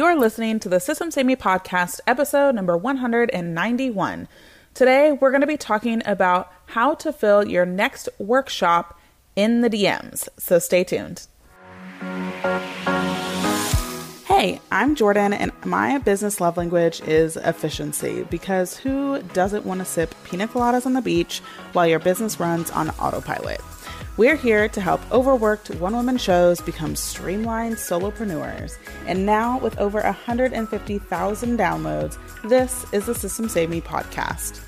You're listening to the Systems Saved Me podcast, episode number 191. Today, we're going to be talking about how to fill your next workshop in the DMs, so stay tuned. Hey, I'm Jordan, and my business love language is efficiency because who doesn't want to sip pina coladas on the beach while your business runs on autopilot? We're here to help overworked one woman shows become streamlined solopreneurs. And now, with over 150,000 downloads, this is the Systems Saved Me podcast.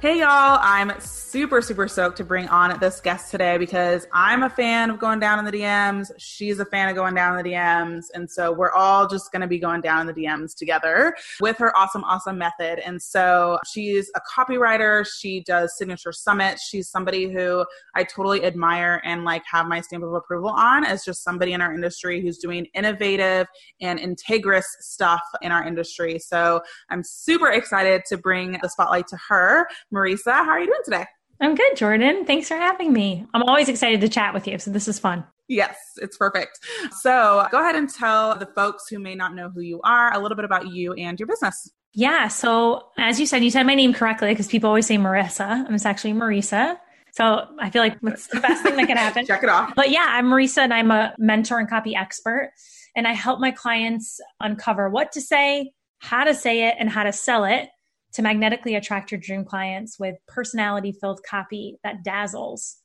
Hey, y'all, I'm super, super stoked to bring on this guest today because I'm a fan of going down in the DMs. She's a fan of going down in the DMs. And so we're all just going to be going down in the DMs together with her awesome, awesome method. And so she's a copywriter. She does signature summits. She's somebody who I totally admire and like have my stamp of approval on as just somebody in our industry who's doing innovative and integrous stuff in our industry. So I'm super excited to bring the spotlight to her. Marisa, how are you doing today? I'm good, Jordan. Thanks for having me. I'm always excited to chat with you. So this is fun. Yes, it's perfect. So go ahead and tell the folks who may not know who you are a little bit about you and your business. Yeah. So as you said, you said my name correctly because people always say Marissa. I'm actually Marisa. So I feel like it's the best thing that can happen. Check it off. But yeah, I'm Marisa and I'm a mentor and copy expert. And I help my clients uncover what to say, how to say it, and how to sell it to magnetically attract your dream clients with personality filled copy that dazzles.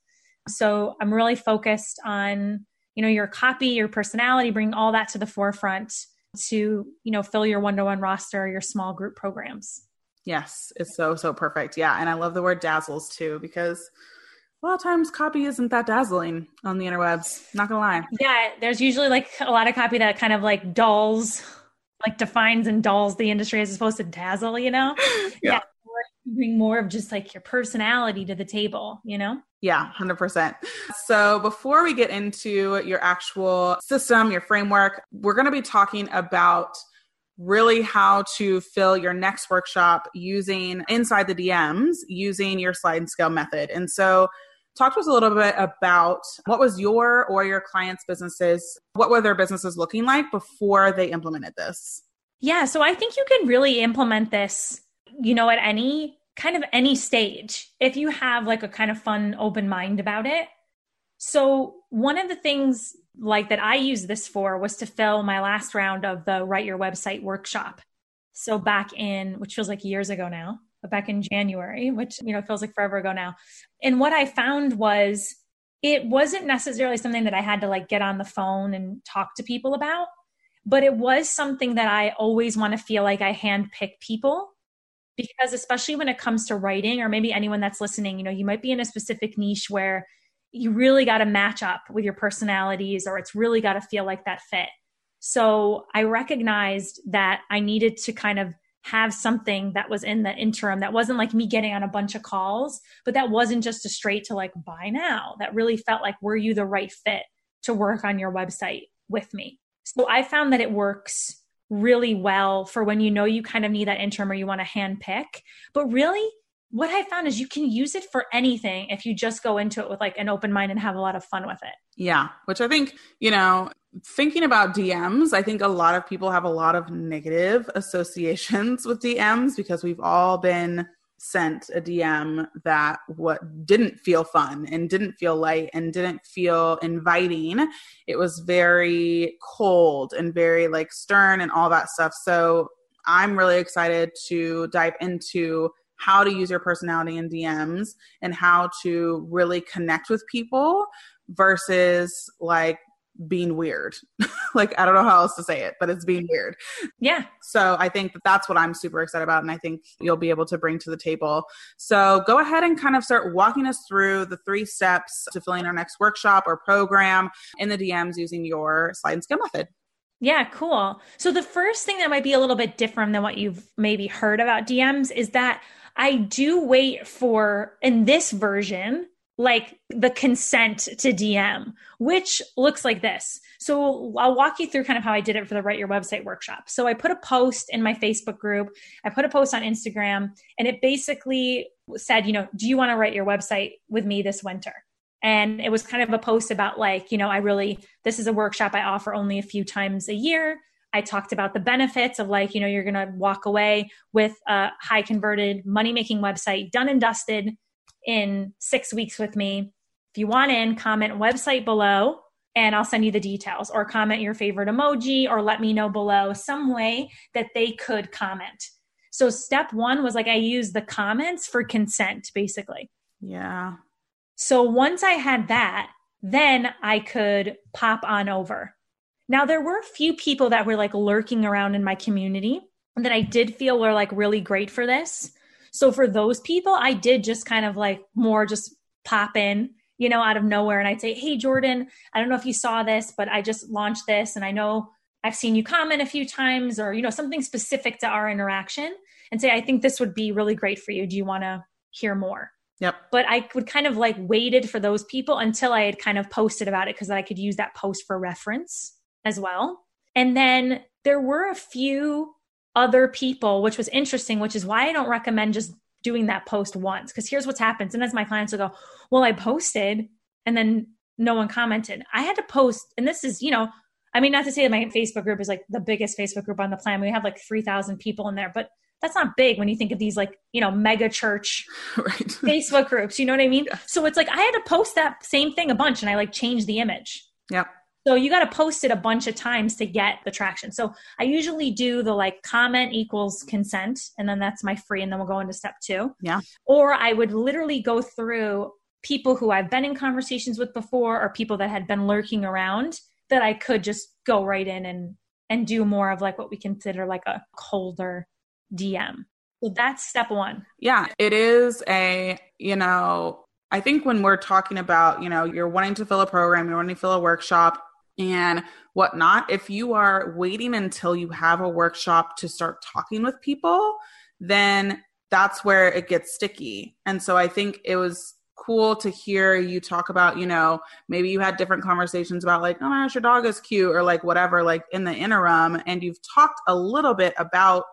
So I'm really focused on, you know, your copy, your personality, bring all that to the forefront to, you know, fill your one-to-one roster, your small group programs. Yes, it's so so perfect. Yeah, and I love the word dazzles too because a lot of times copy isn't that dazzling on the interwebs. Not gonna lie. Yeah, there's usually like a lot of copy that kind of like dulls like defines and dulls the industry as opposed to dazzle, you know? Yeah. yeah bring more of just like your personality to the table, you know? Yeah, 100%. So, before we get into your actual system, your framework, we're going to be talking about really how to fill your next workshop using inside the DMs using your slide and scale method. And so, Talk to us a little bit about what was your or your clients' businesses, what were their businesses looking like before they implemented this? Yeah, so I think you can really implement this, you know, at any kind of any stage if you have like a kind of fun open mind about it. So, one of the things like that I used this for was to fill my last round of the Write Your Website workshop. So, back in, which feels like years ago now, back in January, which, you know, feels like forever ago now. And what I found was it wasn't necessarily something that I had to like get on the phone and talk to people about, but it was something that I always want to feel like I handpick people because especially when it comes to writing or maybe anyone that's listening, you know, you might be in a specific niche where you really got to match up with your personalities or it's really got to feel like that fit. So I recognized that I needed to kind of have something that was in the interim that wasn't like me getting on a bunch of calls, but that wasn't just a straight to like buy now. That really felt like, were you the right fit to work on your website with me? So I found that it works really well for when you know you kind of need that interim or you want to hand pick. But really, what I found is you can use it for anything if you just go into it with like an open mind and have a lot of fun with it. Yeah, which I think, you know, thinking about DMs, I think a lot of people have a lot of negative associations with DMs because we've all been sent a DM that what didn't feel fun and didn't feel light and didn't feel inviting. It was very cold and very like stern and all that stuff. So I'm really excited to dive into how to use your personality in DMs and how to really connect with people versus like being weird. like I don't know how else to say it, but it's being weird. Yeah. So I think that that's what I'm super excited about and I think you'll be able to bring to the table. So go ahead and kind of start walking us through the three steps to filling our next workshop or program in the DMs using your slide and scale method. Yeah, cool. So the first thing that might be a little bit different than what you've maybe heard about DMs is that I do wait for in this version like the consent to DM, which looks like this. So I'll walk you through kind of how I did it for the Write Your Website workshop. So I put a post in my Facebook group, I put a post on Instagram, and it basically said, you know, do you want to write your website with me this winter? And it was kind of a post about, like, you know, I really, this is a workshop I offer only a few times a year. I talked about the benefits of, like, you know, you're going to walk away with a high converted money making website done and dusted in six weeks with me. If you want in, comment website below and I'll send you the details or comment your favorite emoji or let me know below some way that they could comment. So step 1 was like I used the comments for consent basically. Yeah. So once I had that, then I could pop on over. Now there were a few people that were like lurking around in my community that I did feel were like really great for this. So for those people, I did just kind of like more just pop in you know, out of nowhere. And I'd say, Hey, Jordan, I don't know if you saw this, but I just launched this and I know I've seen you comment a few times or, you know, something specific to our interaction and say, I think this would be really great for you. Do you want to hear more? Yep. But I would kind of like waited for those people until I had kind of posted about it because I could use that post for reference as well. And then there were a few other people, which was interesting, which is why I don't recommend just doing that post once. Because here's what's happened. Sometimes my clients will go, Well, I posted and then no one commented. I had to post, and this is, you know, I mean, not to say that my Facebook group is like the biggest Facebook group on the planet. We have like 3,000 people in there, but that's not big when you think of these like, you know, mega church right. Facebook groups. You know what I mean? Yeah. So it's like I had to post that same thing a bunch and I like changed the image. Yeah. So you got to post it a bunch of times to get the traction. So I usually do the like comment equals consent, and then that's my free, and then we'll go into step two. Yeah. Or I would literally go through people who I've been in conversations with before, or people that had been lurking around that I could just go right in and and do more of like what we consider like a colder DM. So that's step one. Yeah, it is a, you know, I think when we're talking about, you know, you're wanting to fill a program, you're wanting to fill a workshop, and whatnot. If you are waiting until you have a workshop to start talking with people, then that's where it gets sticky. And so I think it was cool to hear you talk about, you know, maybe you had different conversations about like, oh my gosh, your dog is cute or like whatever, like in the interim. And you've talked a little bit about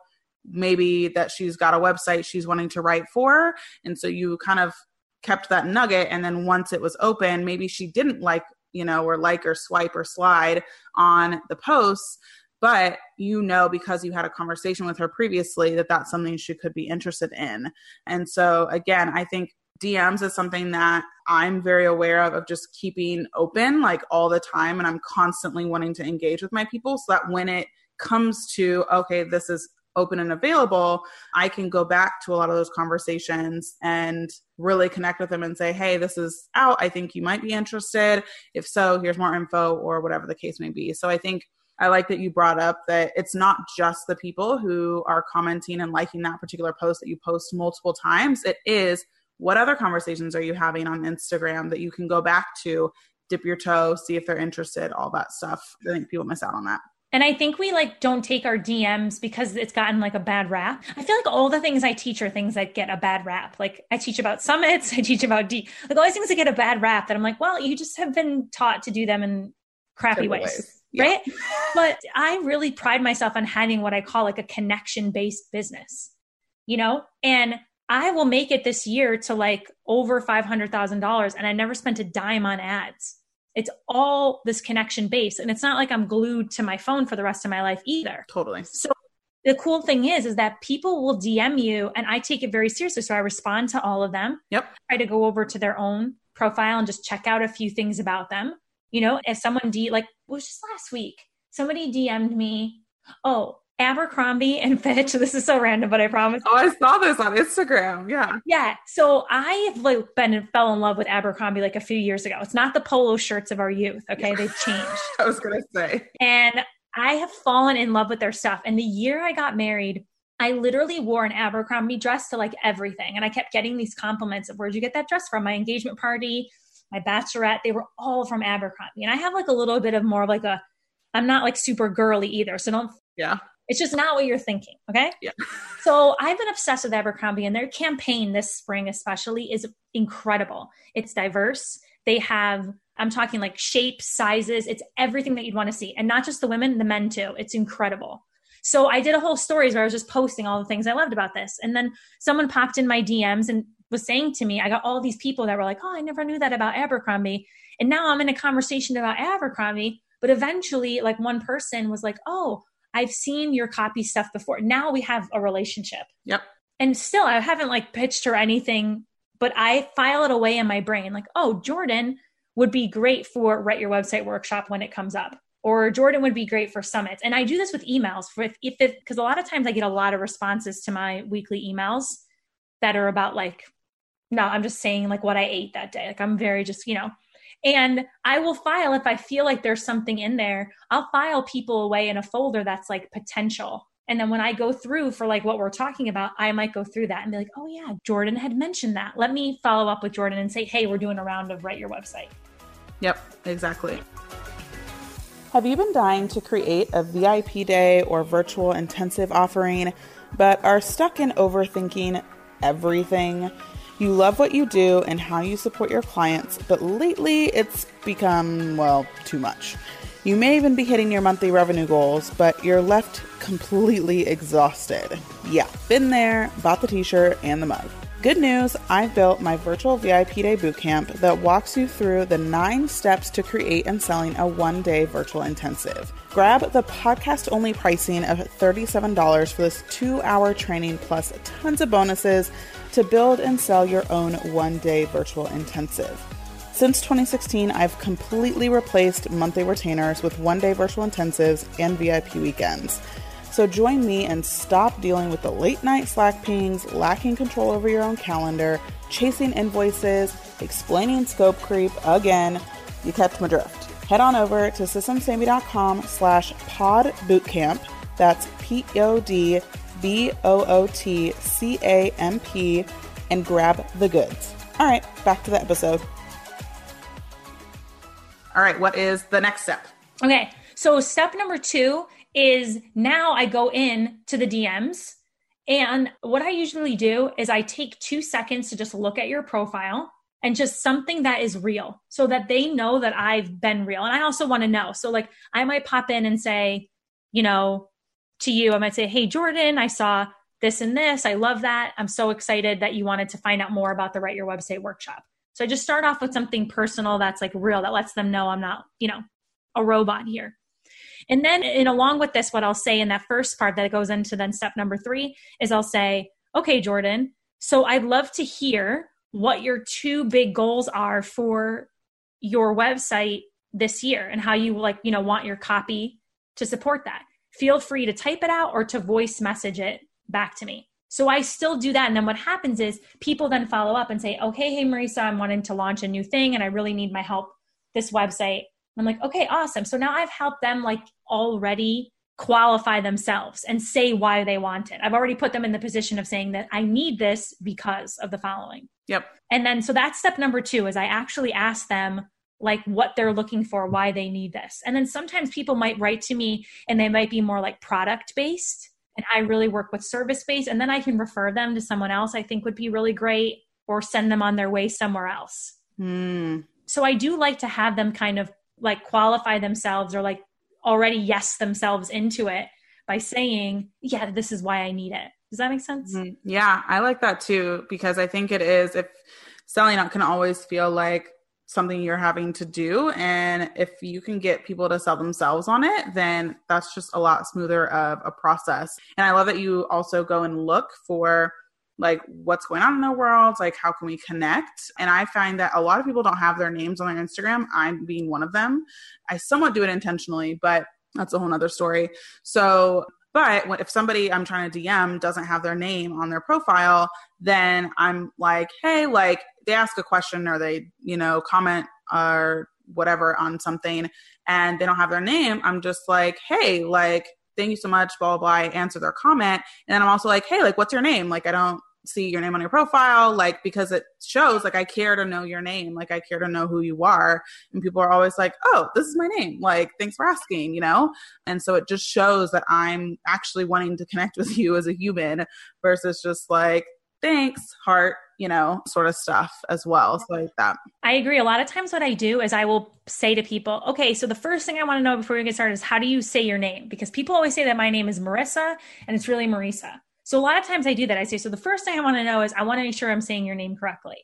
maybe that she's got a website she's wanting to write for. And so you kind of kept that nugget. And then once it was open, maybe she didn't like you know, or like or swipe or slide on the posts. But you know, because you had a conversation with her previously, that that's something she could be interested in. And so, again, I think DMs is something that I'm very aware of, of just keeping open like all the time. And I'm constantly wanting to engage with my people so that when it comes to, okay, this is open and available, I can go back to a lot of those conversations and really connect with them and say, hey, this is out. I think you might be interested. If so, here's more info or whatever the case may be. So I think I like that you brought up that it's not just the people who are commenting and liking that particular post that you post multiple times. It is what other conversations are you having on Instagram that you can go back to, dip your toe, see if they're interested, all that stuff. I think people miss out on that. And I think we like don't take our DMs because it's gotten like a bad rap. I feel like all the things I teach are things that get a bad rap. Like I teach about summits, I teach about D, like all these things that get a bad rap that I'm like, well, you just have been taught to do them in crappy ways. ways. Yeah. Right. but I really pride myself on having what I call like a connection based business, you know? And I will make it this year to like over $500,000 and I never spent a dime on ads. It's all this connection base And it's not like I'm glued to my phone for the rest of my life either. Totally. So the cool thing is, is that people will DM you and I take it very seriously. So I respond to all of them. Yep. Try to go over to their own profile and just check out a few things about them. You know, if someone D like was just last week, somebody DM'd me, oh, Abercrombie and Fitch. This is so random, but I promise. Oh, I saw this on Instagram. Yeah. Yeah. So I have like been and fell in love with Abercrombie like a few years ago. It's not the polo shirts of our youth. Okay. They've changed. I was gonna say. And I have fallen in love with their stuff. And the year I got married, I literally wore an Abercrombie dress to like everything. And I kept getting these compliments of where'd you get that dress from? My engagement party, my bachelorette, they were all from Abercrombie. And I have like a little bit of more of like a I'm not like super girly either. So don't yeah it's just not what you're thinking. Okay. Yeah. so I've been obsessed with Abercrombie and their campaign this spring, especially, is incredible. It's diverse. They have, I'm talking like shapes, sizes, it's everything that you'd want to see. And not just the women, the men too. It's incredible. So I did a whole stories where I was just posting all the things I loved about this. And then someone popped in my DMs and was saying to me, I got all these people that were like, oh, I never knew that about Abercrombie. And now I'm in a conversation about Abercrombie. But eventually, like one person was like, oh, I've seen your copy stuff before. Now we have a relationship. Yep. And still, I haven't like pitched her anything, but I file it away in my brain like, oh, Jordan would be great for Write Your Website Workshop when it comes up or Jordan would be great for summits. And I do this with emails for if, if it, because a lot of times I get a lot of responses to my weekly emails that are about like, no, I'm just saying like what I ate that day. Like I'm very just, you know, and I will file if I feel like there's something in there, I'll file people away in a folder that's like potential. And then when I go through for like what we're talking about, I might go through that and be like, oh yeah, Jordan had mentioned that. Let me follow up with Jordan and say, hey, we're doing a round of write your website. Yep, exactly. Have you been dying to create a VIP day or virtual intensive offering, but are stuck in overthinking everything? You love what you do and how you support your clients, but lately it's become, well, too much. You may even be hitting your monthly revenue goals, but you're left completely exhausted. Yeah, been there, bought the t shirt and the mug. Good news, I've built my virtual VIP Day bootcamp that walks you through the nine steps to create and selling a one day virtual intensive. Grab the podcast only pricing of $37 for this two hour training plus tons of bonuses to build and sell your own one day virtual intensive. Since 2016, I've completely replaced monthly retainers with one day virtual intensives and VIP weekends. So join me and stop dealing with the late night Slack pings, lacking control over your own calendar, chasing invoices, explaining scope creep again. You catch my drift. Head on over to systemssavedme.com slash podbootcamp. That's pod bootcamp. That's P-O-D B-O-O-T-C-A-M-P and grab the goods. All right, back to the episode. All right, what is the next step? Okay, so step number two is now I go in to the DMs. And what I usually do is I take two seconds to just look at your profile and just something that is real so that they know that I've been real. And I also want to know. So, like, I might pop in and say, you know, to you, I might say, Hey, Jordan, I saw this and this. I love that. I'm so excited that you wanted to find out more about the Write Your Website workshop. So I just start off with something personal that's like real, that lets them know I'm not, you know, a robot here. And then, and along with this, what I'll say in that first part that goes into then step number three is I'll say, okay, Jordan, so I'd love to hear what your two big goals are for your website this year and how you like, you know, want your copy to support that. Feel free to type it out or to voice message it back to me. So I still do that. And then what happens is people then follow up and say, okay, hey, Marisa, I'm wanting to launch a new thing and I really need my help this website. I'm like, okay, awesome. So now I've helped them like already qualify themselves and say why they want it. I've already put them in the position of saying that I need this because of the following. Yep. And then so that's step number 2 is I actually ask them like what they're looking for, why they need this. And then sometimes people might write to me and they might be more like product based and I really work with service based and then I can refer them to someone else I think would be really great or send them on their way somewhere else. Mm. So I do like to have them kind of like qualify themselves or like already yes themselves into it by saying, yeah, this is why I need it. Does that make sense? Mm-hmm. Yeah, I like that too because I think it is if selling out can always feel like something you're having to do and if you can get people to sell themselves on it then that's just a lot smoother of a process. And i love that you also go and look for like what's going on in the world like how can we connect? And i find that a lot of people don't have their names on their instagram. I'm being one of them. I somewhat do it intentionally but that's a whole nother story. So but if somebody i'm trying to dm doesn't have their name on their profile then i'm like hey like they ask a question or they you know comment or whatever on something and they don't have their name i'm just like hey like thank you so much, blah, blah, blah. I answer their comment. And then I'm also like, hey, like, what's your name? Like, I don't see your name on your profile, like, because it shows, like, I care to know your name. Like, I care to know who you are. And people are always like, oh, this is my name. Like, thanks for asking, you know? And so it just shows that I'm actually wanting to connect with you as a human versus just like, thanks, heart, you know, sort of stuff as well. So like that. I agree. A lot of times what I do is I will say to people, okay, so the first thing I want to know before we get started is how do you say your name? Because people always say that my name is Marissa and it's really Marisa. So a lot of times I do that. I say, so the first thing I want to know is I want to make sure I'm saying your name correctly.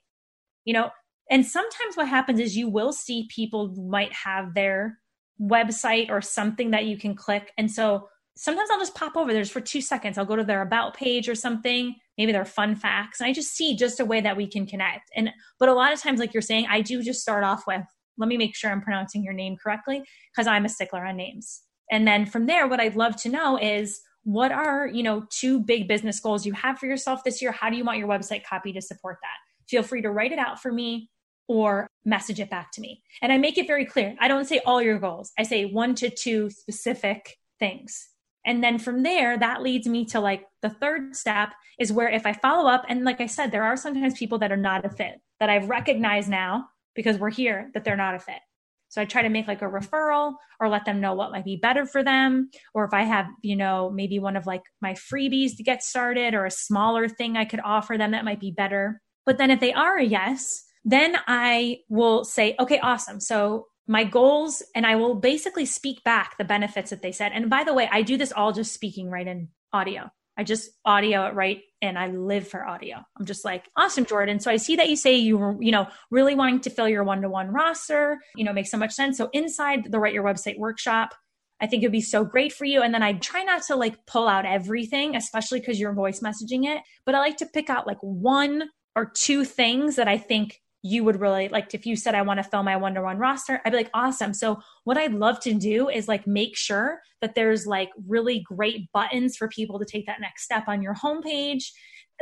You know, and sometimes what happens is you will see people might have their website or something that you can click. And so sometimes I'll just pop over there just for two seconds. I'll go to their about page or something, maybe their fun facts. And I just see just a way that we can connect. And but a lot of times, like you're saying, I do just start off with, let me make sure I'm pronouncing your name correctly, because I'm a stickler on names. And then from there, what I'd love to know is what are, you know, two big business goals you have for yourself this year? How do you want your website copy to support that? Feel free to write it out for me or message it back to me. And I make it very clear. I don't say all your goals. I say one to two specific things. And then from there, that leads me to like the third step is where if I follow up, and like I said, there are sometimes people that are not a fit that I've recognized now because we're here that they're not a fit. So I try to make like a referral or let them know what might be better for them. Or if I have, you know, maybe one of like my freebies to get started or a smaller thing I could offer them that might be better. But then if they are a yes, then I will say, okay, awesome. So my goals, and I will basically speak back the benefits that they said. And by the way, I do this all just speaking right in audio. I just audio it right and I live for audio. I'm just like, awesome, Jordan. So I see that you say you were, you know, really wanting to fill your one to one roster, you know, makes so much sense. So inside the Write Your Website workshop, I think it'd be so great for you. And then I try not to like pull out everything, especially because you're voice messaging it, but I like to pick out like one or two things that I think you would really like if you said i want to fill my one-to-one roster i'd be like awesome. So what i'd love to do is like make sure that there's like really great buttons for people to take that next step on your homepage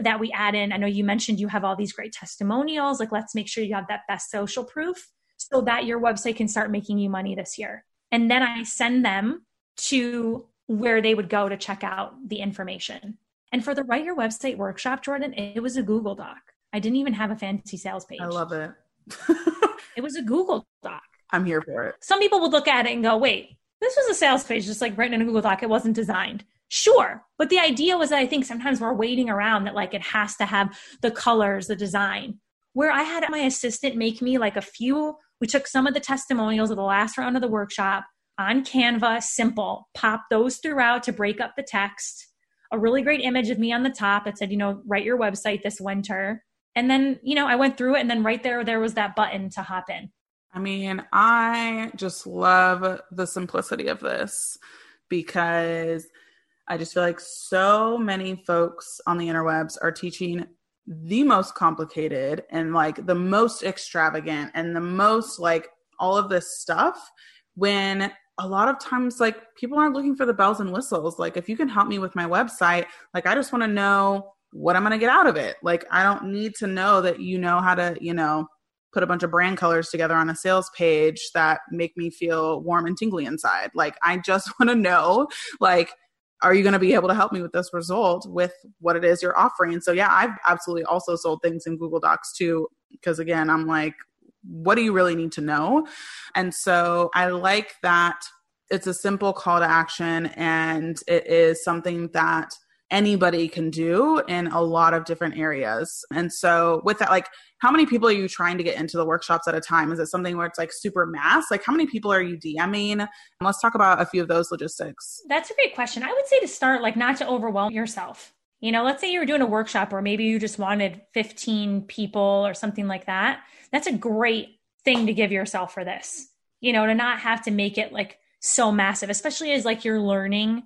that we add in. I know you mentioned you have all these great testimonials like let's make sure you have that best social proof so that your website can start making you money this year. And then i send them to where they would go to check out the information. And for the write your website workshop jordan it was a google doc I didn't even have a fancy sales page. I love it. it was a Google Doc. I'm here for it. Some people would look at it and go, wait, this was a sales page, just like written in a Google Doc. It wasn't designed. Sure. But the idea was that I think sometimes we're waiting around that like it has to have the colors, the design. Where I had my assistant make me like a few, we took some of the testimonials of the last round of the workshop on Canva, simple, pop those throughout to break up the text. A really great image of me on the top that said, you know, write your website this winter and then, you know, I went through it and then right there, there was that button to hop in. I mean, I just love the simplicity of this because I just feel like so many folks on the interwebs are teaching the most complicated and like the most extravagant and the most like all of this stuff when a lot of times like people aren't looking for the bells and whistles like if you can help me with my website like i just want to know what I'm going to get out of it. Like, I don't need to know that you know how to, you know, put a bunch of brand colors together on a sales page that make me feel warm and tingly inside. Like, I just want to know, like, are you going to be able to help me with this result with what it is you're offering? So, yeah, I've absolutely also sold things in Google Docs too. Because again, I'm like, what do you really need to know? And so I like that it's a simple call to action and it is something that anybody can do in a lot of different areas. And so, with that, like, how many people are you trying to get into the workshops at a time? Is it something where it's like super mass? Like, how many people are you DMing? And let's talk about a few of those logistics. That's a great question. I would say to start, like, not to overwhelm yourself. You know, let's say you were doing a workshop or maybe you just wanted 15 people or something like that. That's a great thing to give yourself for this, you know, to not have to make it like so massive, especially as like you're learning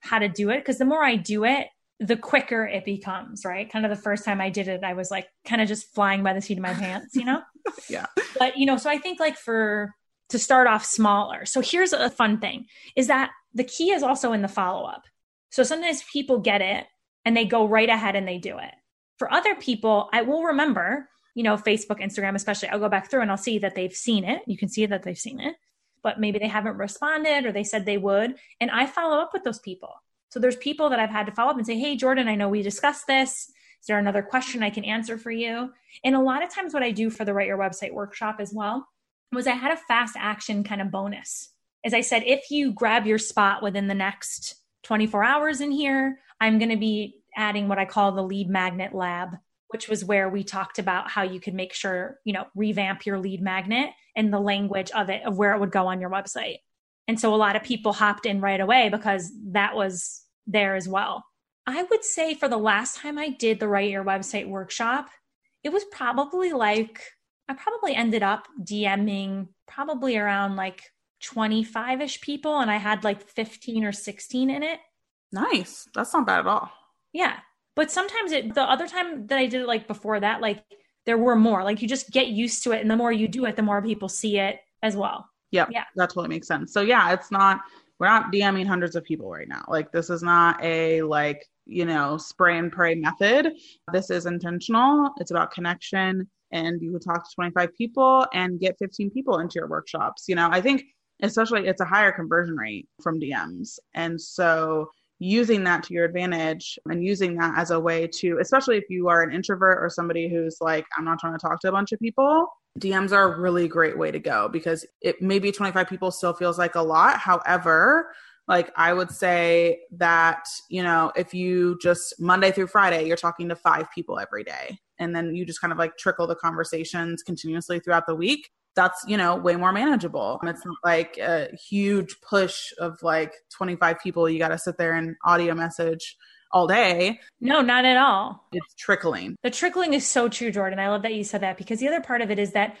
how to do it because the more I do it, the quicker it becomes, right? Kind of the first time I did it, I was like kind of just flying by the seat of my pants, you know? yeah. But, you know, so I think like for to start off smaller. So here's a fun thing is that the key is also in the follow up. So sometimes people get it and they go right ahead and they do it. For other people, I will remember, you know, Facebook, Instagram, especially, I'll go back through and I'll see that they've seen it. You can see that they've seen it but maybe they haven't responded or they said they would. And I follow up with those people. So there's people that I've had to follow up and say, Hey, Jordan, I know we discussed this. Is there another question I can answer for you? And a lot of times, what I do for the Write Your Website workshop as well was I had a fast action kind of bonus. As I said, if you grab your spot within the next 24 hours in here, I'm going to be adding what I call the lead magnet lab which was where we talked about how you could make sure, you know, revamp your lead magnet and the language of it, of where it would go on your website. And so a lot of people hopped in right away because that was there as well. I would say for the last time I did the Write Your Website workshop, it was probably like, I probably ended up DMing probably around like 25 ish people, and I had like 15 or 16 in it. Nice. That's not bad at all. Yeah. But sometimes it, the other time that I did it like before that, like there were more. Like you just get used to it. And the more you do it, the more people see it as well. Yep. Yeah. That totally makes sense. So yeah, it's not, we're not DMing hundreds of people right now. Like this is not a like, you know, spray and pray method. This is intentional. It's about connection and you would talk to 25 people and get 15 people into your workshops. You know, I think especially it's a higher conversion rate from DMs. And so using that to your advantage and using that as a way to, especially if you are an introvert or somebody who's like, I'm not trying to talk to a bunch of people, DMs are a really great way to go because it maybe 25 people still feels like a lot. However, like I would say that, you know, if you just Monday through Friday, you're talking to five people every day, and then you just kind of like trickle the conversations continuously throughout the week, that's you know way more manageable. It's not like a huge push of like 25 people you got to sit there and audio message all day. No not at all. It's trickling. The trickling is so true jordan. I love that you said that because the other part of it is that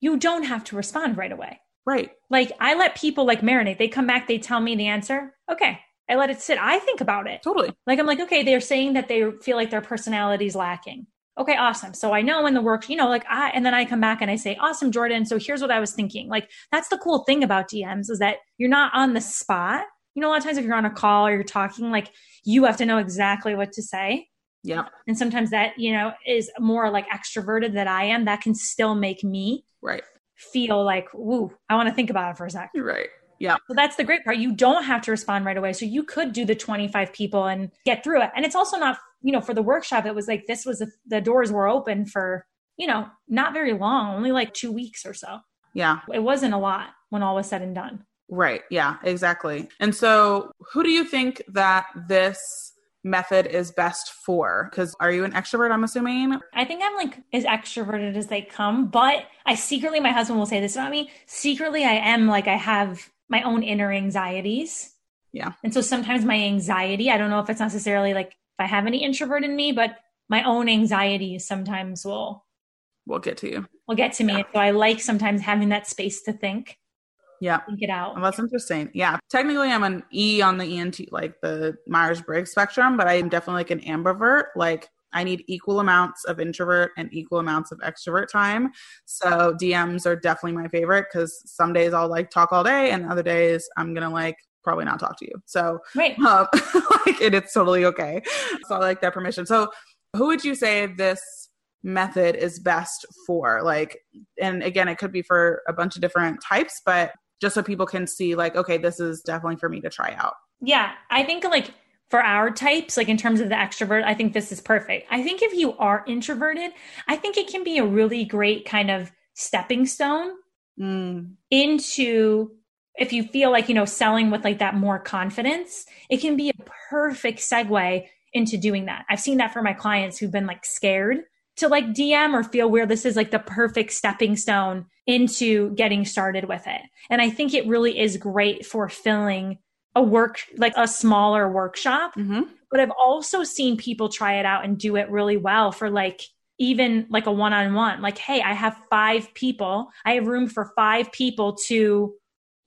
you don't have to respond right away. Right. Like i let people like marinate. They come back they tell me the answer. Okay i let it sit. I think about it. Totally. Like i'm like okay they're saying that they feel like their personality is lacking okay, awesome. So I know in the work, you know, like I, and then I come back and I say, awesome, Jordan. So here's what I was thinking. Like, that's the cool thing about DMs is that you're not on the spot. You know, a lot of times if you're on a call or you're talking, like you have to know exactly what to say. Yeah. And sometimes that, you know, is more like extroverted that I am. That can still make me right feel like, woo, I want to think about it for a second. Right. Yeah. So that's the great part. You don't have to respond right away. So you could do the 25 people and get through it. And it's also not you know, for the workshop, it was like this was a, the doors were open for, you know, not very long, only like two weeks or so. Yeah. It wasn't a lot when all was said and done. Right. Yeah, exactly. And so, who do you think that this method is best for? Because are you an extrovert? I'm assuming. I think I'm like as extroverted as they come, but I secretly, my husband will say this about me. Secretly, I am like, I have my own inner anxieties. Yeah. And so sometimes my anxiety, I don't know if it's necessarily like if I have any introvert in me, but my own anxieties sometimes will will get to you. Will get to me. Yeah. So I like sometimes having that space to think. Yeah. Think it out. Well, that's interesting. Yeah. Technically I'm an E on the ENT like the Myers Briggs spectrum, but I am definitely like an ambivert. Like I need equal amounts of introvert and equal amounts of extrovert time. So DMs are definitely my favorite because some days I'll like talk all day and other days I'm gonna like probably not talk to you. So, right. Um, like, and it's totally okay. So I like that permission. So, who would you say this method is best for? Like, and again, it could be for a bunch of different types, but just so people can see, like, okay, this is definitely for me to try out. Yeah, I think like for our types, like in terms of the extrovert, I think this is perfect. I think if you are introverted, I think it can be a really great kind of stepping stone mm. into if you feel like, you know, selling with like that more confidence, it can be a perfect segue into doing that. I've seen that for my clients who've been like scared to like DM or feel where this is like the perfect stepping stone into getting started with it. And I think it really is great for filling a work, like a smaller workshop. Mm-hmm. But I've also seen people try it out and do it really well for like even like a one on one. Like, hey, I have five people, I have room for five people to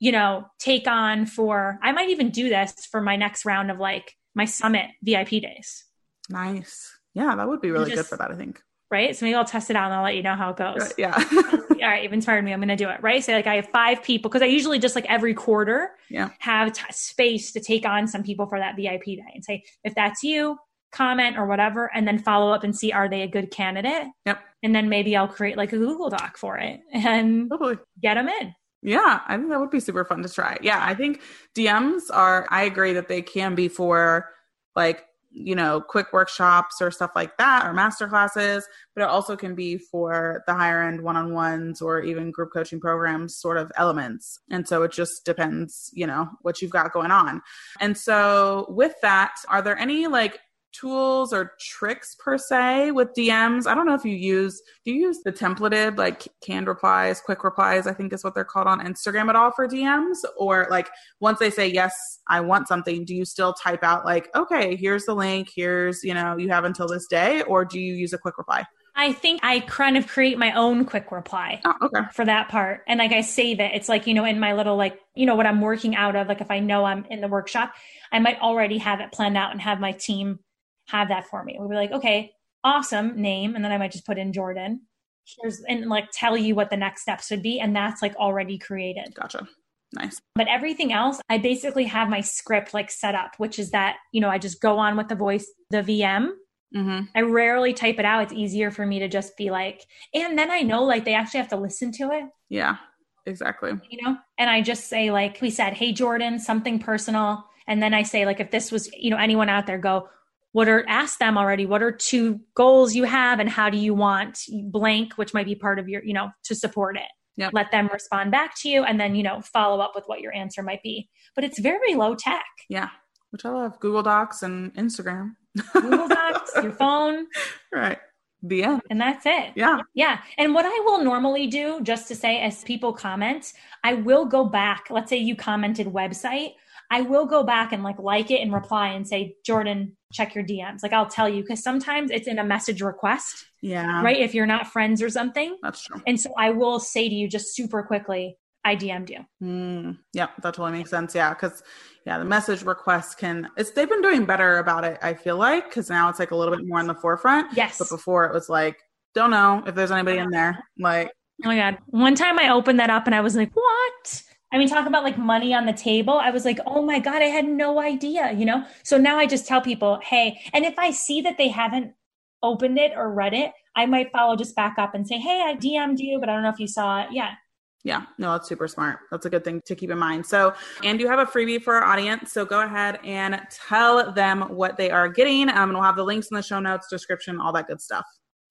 you know, take on for, I might even do this for my next round of like my summit VIP days. Nice. Yeah, that would be really just, good for that, I think. Right. So maybe I'll test it out and I'll let you know how it goes. Yeah. All right. You've inspired me. I'm going to do it. Right. So like I have five people because I usually just like every quarter yeah. have t- space to take on some people for that VIP day and say, if that's you, comment or whatever, and then follow up and see, are they a good candidate? Yep. And then maybe I'll create like a Google Doc for it and totally. get them in. Yeah, I think that would be super fun to try. Yeah, I think DMs are, I agree that they can be for like, you know, quick workshops or stuff like that or master classes, but it also can be for the higher end one on ones or even group coaching programs sort of elements. And so it just depends, you know, what you've got going on. And so with that, are there any like tools or tricks per se with DMs. I don't know if you use do you use the templated like canned replies, quick replies, I think is what they're called on Instagram at all for DMs or like once they say yes, I want something, do you still type out like okay, here's the link, here's, you know, you have until this day or do you use a quick reply? I think I kind of create my own quick reply oh, okay. for that part. And like I save it. It's like, you know, in my little, like, you know, what I'm working out of, like if I know I'm in the workshop, I might already have it planned out and have my team have that for me. We'll be like, okay, awesome name. And then I might just put in Jordan. Here's and like tell you what the next steps would be. And that's like already created. Gotcha. Nice. But everything else, I basically have my script like set up, which is that, you know, I just go on with the voice, the VM. Mm-hmm. I rarely type it out. It's easier for me to just be like, and then I know like they actually have to listen to it. Yeah, exactly. You know, and I just say, like we said, hey, Jordan, something personal. And then I say, like, if this was, you know, anyone out there, go, what are ask them already what are two goals you have and how do you want blank which might be part of your you know to support it Yep. let them respond back to you and then you know follow up with what your answer might be but it's very low tech Yeah, which I love. Google Docs and Instagram. google docs your phone right. The end. and that's it Yeah. yeah and what i will normally do just to say as people comment i will go back let's say you commented website i will go back and like like it and reply and say jordan check your dms like i'll tell you because sometimes it's in a message request Yeah. right? If you're not friends or something. That's true. And so I will say to you just super quickly, I DM'd you. Mm, yeah, that totally makes sense. Yeah, because yeah, the message requests can. It's they've been doing better about it. I feel like because now it's like a little bit more in the forefront. Yes. But before it was like, don't know if there's anybody in there. Like, Oh my God. One time I opened that up and I was like, what? I mean, talk about like money on the table. I was like, oh my God, I had no idea, you know? So now I just tell people, hey, and if I see that they haven't opened it or read it, I might follow just back up and say, hey, I DM'd you, but I don't know if you saw it. Yeah. yeah, no, that's super smart. That's a good thing to keep in mind. So, and you have a freebie for our audience. So go ahead and tell them what they are getting. Um, and we'll have the links in the show notes, description, all that good stuff.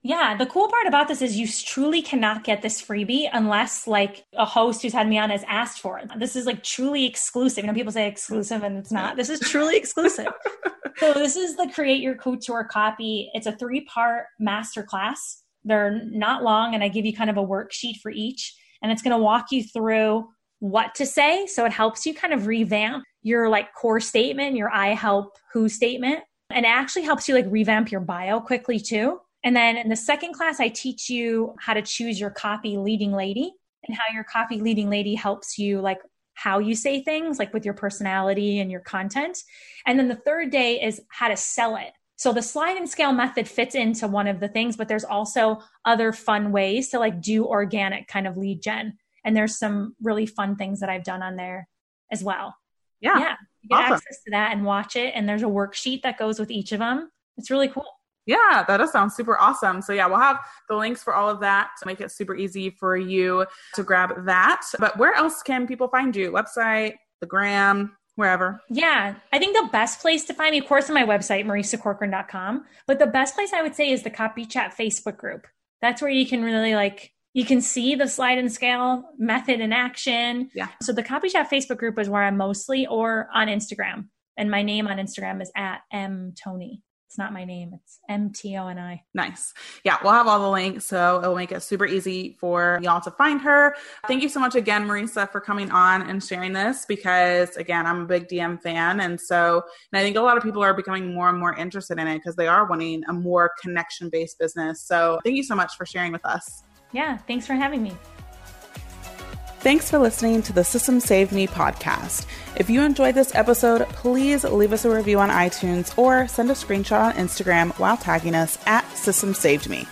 Yeah, the cool part about this is you truly cannot get this freebie unless like a host who's had me on has asked for it. This is like truly exclusive. You know, people say exclusive and it's not. This is truly exclusive. so this is the Create Your Couture copy. It's a three-part masterclass. They're not long and I give you kind of a worksheet for each and it's going to walk you through what to say so it helps you kind of revamp your like core statement, your I help who statement and it actually helps you like revamp your bio quickly too. And then in the second class, I teach you how to choose your copy leading lady and how your copy leading lady helps you like how you say things, like with your personality and your content. And then the third day is how to sell it. So the slide and scale method fits into one of the things, but there's also other fun ways to like do organic kind of lead gen. And there's some really fun things that I've done on there as well. Yeah. Yeah. You get Awesome. access to that and watch it. And there's a worksheet that goes with each of them. It's really cool. Yeah, that does sound super awesome. So yeah, we'll have the links for all of that to make it super easy for you to grab that. But where else can people find you? Website, the gram, wherever. Yeah, I think the best place to find me, of course, on my website, marisacorcoran.com. But the best place I would say is the Copy Chat Facebook group. That's where you can really like, you can see the slide and scale method in action. Yeah. So the Copy Chat Facebook group is where I'm mostly, or on Instagram. And my name on Instagram is at M Tony. It's not my name, it's M T O N I. Nice. Yeah, we'll have all the links, so it'll make it super easy for y'all to find her. Thank you so much again, Marisa, for coming on and sharing this because, again, I'm a big DM fan. And so, and I think a lot of people are becoming more and more interested in it because they are wanting a more connection based business. So, thank you so much for sharing with us. Yeah, thanks for having me. Thanks for listening to the Systems Saved Me podcast. If you enjoyed this episode, please leave us a review on iTunes or send a screenshot on Instagram while tagging us at Systems Saved Me.